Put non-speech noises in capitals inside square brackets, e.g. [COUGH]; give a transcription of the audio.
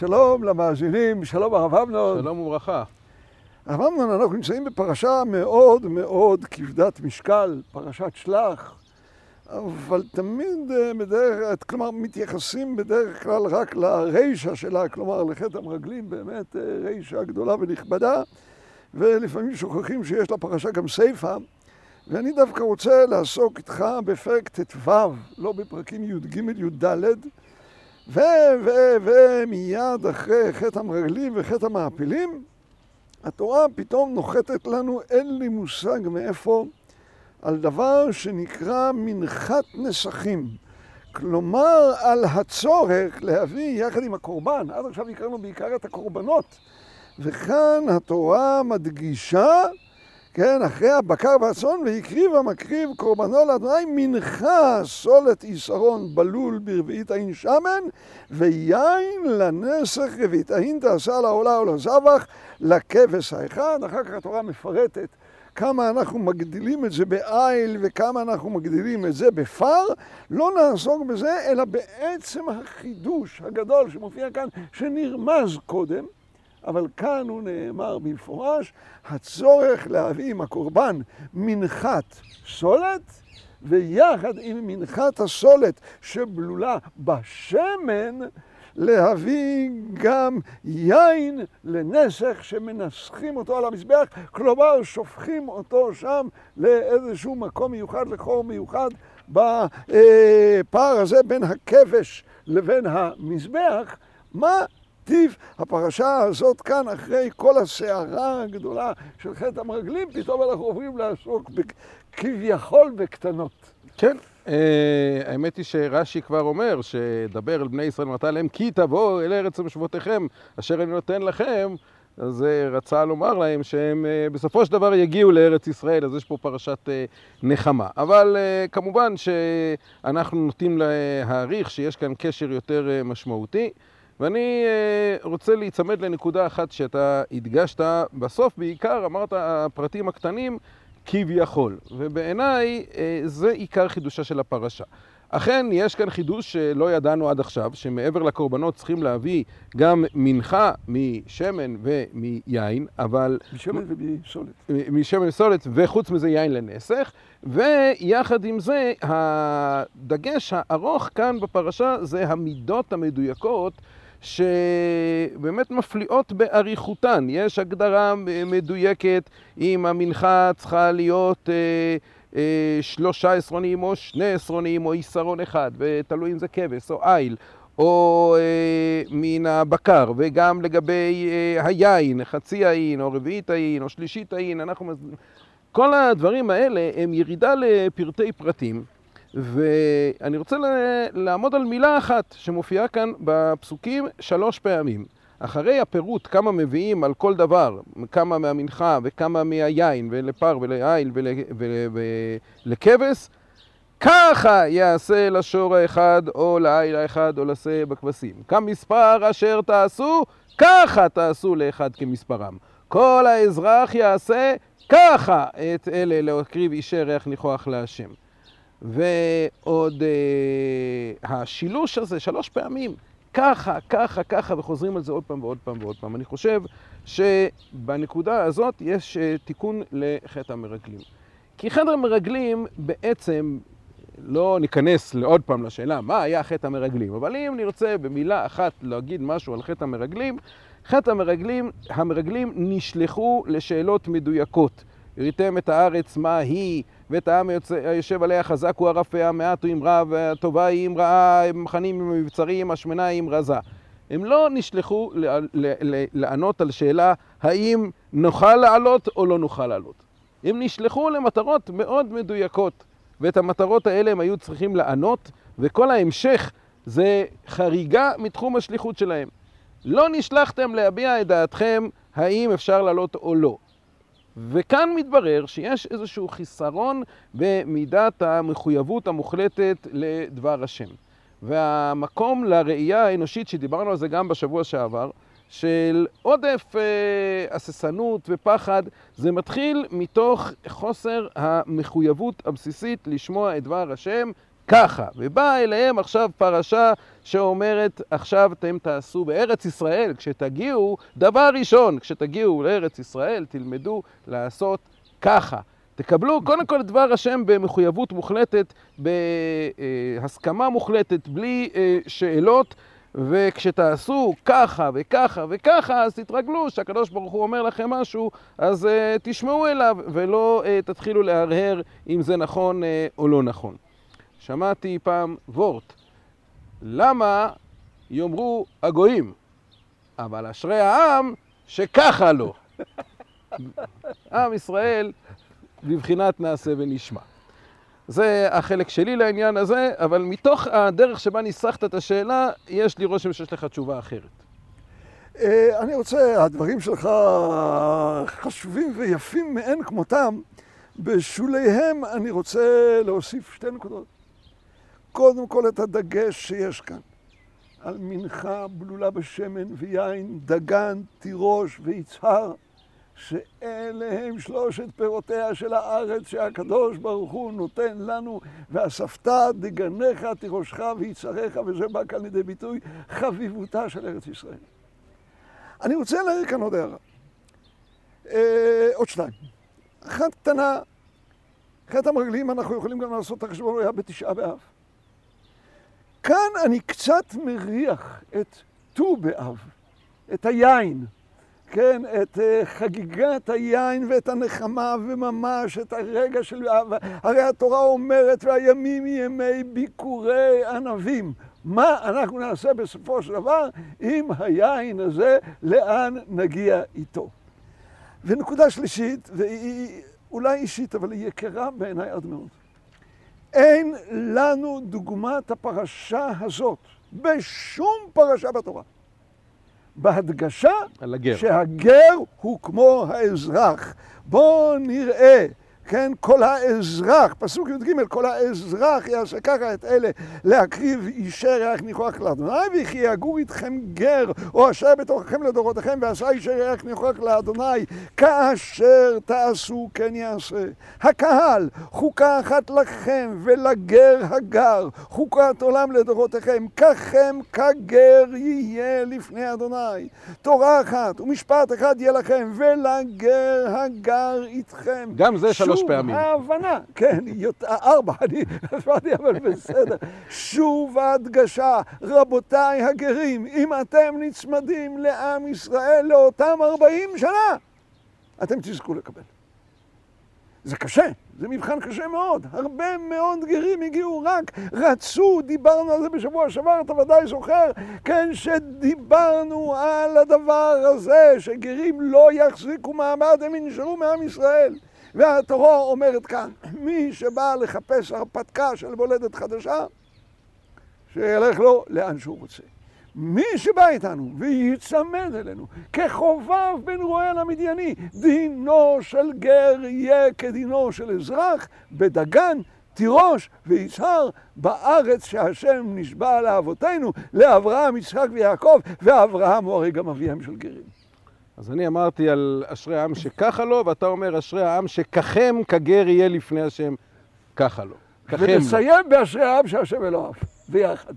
שלום למאזינים, שלום הרב אמנון. שלום וברכה. הרב אמנון, אנחנו נמצאים בפרשה מאוד מאוד כבדת משקל, פרשת שלח, אבל תמיד אה, בדרך, כלומר, מתייחסים בדרך כלל רק לרישה שלה, כלומר, לחטא המרגלים, באמת אה, רישה גדולה ונכבדה, ולפעמים שוכחים שיש לפרשה גם סיפא, ואני דווקא רוצה לעסוק איתך בפרק ט"ו, לא בפרקים י"ג י"ד, ומיד אחרי חטא המרגלים וחטא המעפילים, התורה פתאום נוחתת לנו, אין לי מושג מאיפה, על דבר שנקרא מנחת נסכים. כלומר, על הצורך להביא יחד עם הקורבן, עד עכשיו הכרנו בעיקר את הקורבנות, וכאן התורה מדגישה כן, אחרי הבקר והצאן, והקריב המקריב קורבנו לאדוני מנחה סולת יסרון בלול ברביעית ההין שמן, ויין לנסך רביעית ההין תעשה לעולה ולזבח לכבש האחד. אחר כך התורה מפרטת כמה אנחנו מגדילים את זה בעיל וכמה אנחנו מגדילים את זה בפר. לא נעסוק בזה, אלא בעצם החידוש הגדול שמופיע כאן, שנרמז קודם. אבל כאן הוא נאמר במפורש, הצורך להביא עם הקורבן מנחת סולת, ויחד עם מנחת הסולת שבלולה בשמן, להביא גם יין לנסך שמנסחים אותו על המזבח, כלומר שופכים אותו שם לאיזשהו מקום מיוחד, לחור מיוחד, בפער הזה בין הכבש לבין המזבח. מה טיב הפרשה הזאת כאן, אחרי כל הסערה הגדולה של חטא המרגלים, פתאום אנחנו עוברים לעסוק כביכול בקטנות. כן, האמת היא שרש"י כבר אומר, שדבר אל בני ישראל ונתן להם, כי תבואו אל ארץ משבותיכם, אשר אני נותן לכם, אז רצה לומר להם שהם בסופו של דבר יגיעו לארץ ישראל, אז יש פה פרשת נחמה. אבל כמובן שאנחנו נוטים להעריך שיש כאן קשר יותר משמעותי. ואני רוצה להיצמד לנקודה אחת שאתה הדגשת בסוף, בעיקר אמרת הפרטים הקטנים כביכול, ובעיניי זה עיקר חידושה של הפרשה. אכן, יש כאן חידוש שלא ידענו עד עכשיו, שמעבר לקורבנות צריכים להביא גם מנחה משמן ומיין, אבל... משמן ומסולת. משמן וסולת, וחוץ מזה יין לנסך, ויחד עם זה, הדגש הארוך כאן בפרשה זה המידות המדויקות שבאמת מפליאות באריכותן. יש הגדרה מדויקת אם המנחה צריכה להיות אה, אה, שלושה עשרונים או שני עשרונים או עשרון אחד, ותלוי אם זה כבש או איל. או אה, מן הבקר, וגם לגבי אה, היין, חצי היין, או רביעית היין, או שלישית היין, אנחנו... כל הדברים האלה הם ירידה לפרטי פרטים. ואני רוצה לעמוד על מילה אחת שמופיעה כאן בפסוקים שלוש פעמים. אחרי הפירוט כמה מביאים על כל דבר, כמה מהמנחה וכמה מהיין ולפר ולעיל ולכבש, ככה יעשה לשור האחד או לעיל האחד או לשה בכבשים. כמספר אשר תעשו, ככה תעשו לאחד כמספרם. כל האזרח יעשה ככה את אלה להקריב אישי ריח ניחוח להשם. ועוד אה, השילוש הזה שלוש פעמים, ככה, ככה, ככה, וחוזרים על זה עוד פעם ועוד פעם ועוד פעם. אני חושב שבנקודה הזאת יש אה, תיקון לחטא המרגלים. כי חטא המרגלים בעצם, לא ניכנס לעוד פעם לשאלה מה היה חטא המרגלים, אבל אם נרצה במילה אחת להגיד משהו על חטא המרגלים, חטא המרגלים, המרגלים נשלחו לשאלות מדויקות. הראיתם את הארץ מה היא, ואת העם היושב עליה חזק הוא הרפה, המעט הוא אם רע, והטובה היא אם רעה, מחנים עם מבצרים, השמנה היא אם רזה. הם לא נשלחו לענות על שאלה האם נוכל לעלות או לא נוכל לעלות. הם נשלחו למטרות מאוד מדויקות, ואת המטרות האלה הם היו צריכים לענות, וכל ההמשך זה חריגה מתחום השליחות שלהם. לא נשלחתם להביע את דעתכם האם אפשר לעלות או לא. וכאן מתברר שיש איזשהו חיסרון במידת המחויבות המוחלטת לדבר השם. והמקום לראייה האנושית, שדיברנו על זה גם בשבוע שעבר, של עודף אה, הססנות ופחד, זה מתחיל מתוך חוסר המחויבות הבסיסית לשמוע את דבר השם ככה. ובאה אליהם עכשיו פרשה שאומרת, עכשיו אתם תעשו בארץ ישראל, כשתגיעו, דבר ראשון, כשתגיעו לארץ ישראל, תלמדו לעשות ככה. תקבלו קודם כל דבר השם במחויבות מוחלטת, בהסכמה מוחלטת, בלי אה, שאלות, וכשתעשו ככה וככה וככה, אז תתרגלו שהקדוש ברוך הוא אומר לכם משהו, אז uh, תשמעו אליו ולא uh, תתחילו להרהר אם זה נכון uh, או לא נכון. שמעתי פעם וורט, למה יאמרו הגויים, אבל אשרי העם שככה לא. [LAUGHS] עם ישראל בבחינת נעשה ונשמע. זה החלק שלי לעניין הזה, אבל מתוך הדרך שבה ניסחת את השאלה, יש לי רושם שיש לך תשובה אחרת. אה, אני רוצה, הדברים שלך חשובים ויפים מאין כמותם. בשוליהם אני רוצה להוסיף שתי נקודות. קודם כל את הדגש שיש כאן על מנחה בלולה בשמן ויין, דגן, תירוש ויצהר. שאלה הם שלושת פירותיה של הארץ שהקדוש ברוך הוא נותן לנו, ואספת דגניך, תירושך ויצריך, וזה בא כאן לידי ביטוי, חביבותה של ארץ ישראל. אני רוצה להעיר כאן עוד הערה. אה, עוד שתיים. אחת קטנה, חטא המרגלים אנחנו יכולים גם לעשות את החשבון, היה בתשעה באב. כאן אני קצת מריח את ט"ו באב, את היין. כן, את אה, חגיגת היין ואת הנחמה וממש את הרגע של... הרי התורה אומרת, והימים ימי ביקורי ענבים. מה אנחנו נעשה בסופו של דבר עם היין הזה, לאן נגיע איתו. ונקודה שלישית, והיא אולי אישית, אבל היא יקרה בעיניי עד מאוד. אין לנו דוגמת הפרשה הזאת בשום פרשה בתורה. בהדגשה שהגר הוא כמו האזרח. בואו נראה כן, כל האזרח, פסוק י"ג, כל האזרח יעשה ככה את אלה, להקריב אישי ריח ניחוח לאדוני, וכי יגור איתכם גר, או אשר בתוככם לדורותיכם, ועשה אישי ריח ניחוח לאדוני, כאשר תעשו כן יעשה. הקהל, חוקה אחת לכם, ולגר הגר, חוקת עולם לדורותיכם, ככם כגר יהיה לפני אדוני. תורה אחת ומשפט אחד יהיה לכם, ולגר הגר איתכם. גם זה שלוש שלוש פעמים. שוב ההבנה, כן, ארבע, אני אמרתי, אבל בסדר. שוב ההדגשה, רבותיי הגרים, אם אתם נצמדים לעם ישראל לאותם ארבעים שנה, אתם תזכו לקבל. זה קשה, זה מבחן קשה מאוד. הרבה מאוד גרים הגיעו רק, רצו, דיברנו על זה בשבוע שעבר, אתה ודאי זוכר, כן, שדיברנו על הדבר הזה, שגרים לא יחזיקו מעמד, הם ינשארו מעם ישראל. והתורה אומרת כאן, מי שבא לחפש הרפתקה של מולדת חדשה, שילך לו לאן שהוא רוצה. מי שבא איתנו וייצמד אלינו כחובב בן רועל המדייני, דינו של גר יהיה כדינו של אזרח בדגן, תירוש ויצהר בארץ שהשם נשבע לאבותינו, לאברהם, יצחק ויעקב, ואברהם הוא הרי גם אביהם של גרים. אז אני אמרתי על אשרי העם שככה לו, ואתה אומר אשרי העם שככם כגר יהיה לפני השם ככה לו. ונסיים באשרי העם שהשם אלוהיו, ביחד.